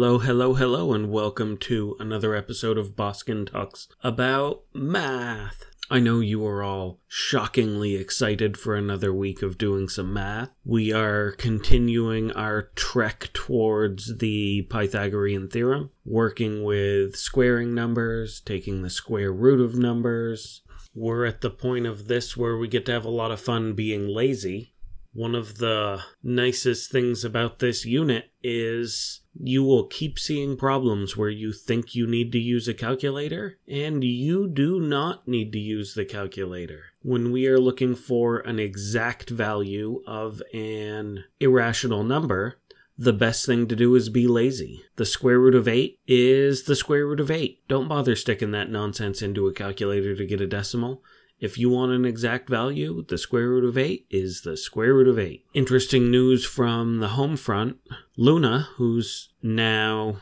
Hello, hello, hello, and welcome to another episode of Boskin Talks about math. I know you are all shockingly excited for another week of doing some math. We are continuing our trek towards the Pythagorean theorem, working with squaring numbers, taking the square root of numbers. We're at the point of this where we get to have a lot of fun being lazy. One of the nicest things about this unit is you will keep seeing problems where you think you need to use a calculator, and you do not need to use the calculator. When we are looking for an exact value of an irrational number, the best thing to do is be lazy. The square root of 8 is the square root of 8. Don't bother sticking that nonsense into a calculator to get a decimal. If you want an exact value, the square root of 8 is the square root of 8. Interesting news from the home front Luna, who's now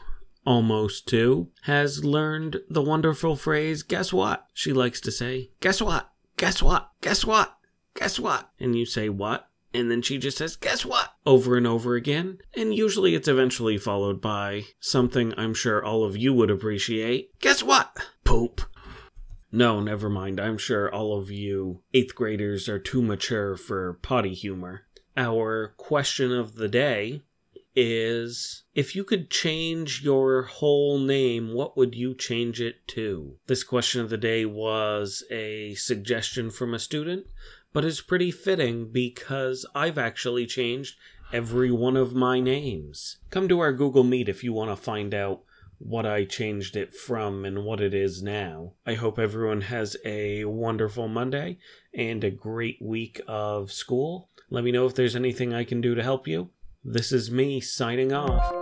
almost two, has learned the wonderful phrase, guess what? She likes to say, guess what? Guess what? Guess what? Guess what? And you say, what? And then she just says, guess what? Over and over again. And usually it's eventually followed by something I'm sure all of you would appreciate. Guess what? Poop. No, never mind. I'm sure all of you eighth graders are too mature for potty humor. Our question of the day is if you could change your whole name, what would you change it to? This question of the day was a suggestion from a student, but is pretty fitting because I've actually changed every one of my names. Come to our Google Meet if you want to find out what I changed it from and what it is now. I hope everyone has a wonderful Monday and a great week of school. Let me know if there's anything I can do to help you. This is me signing off.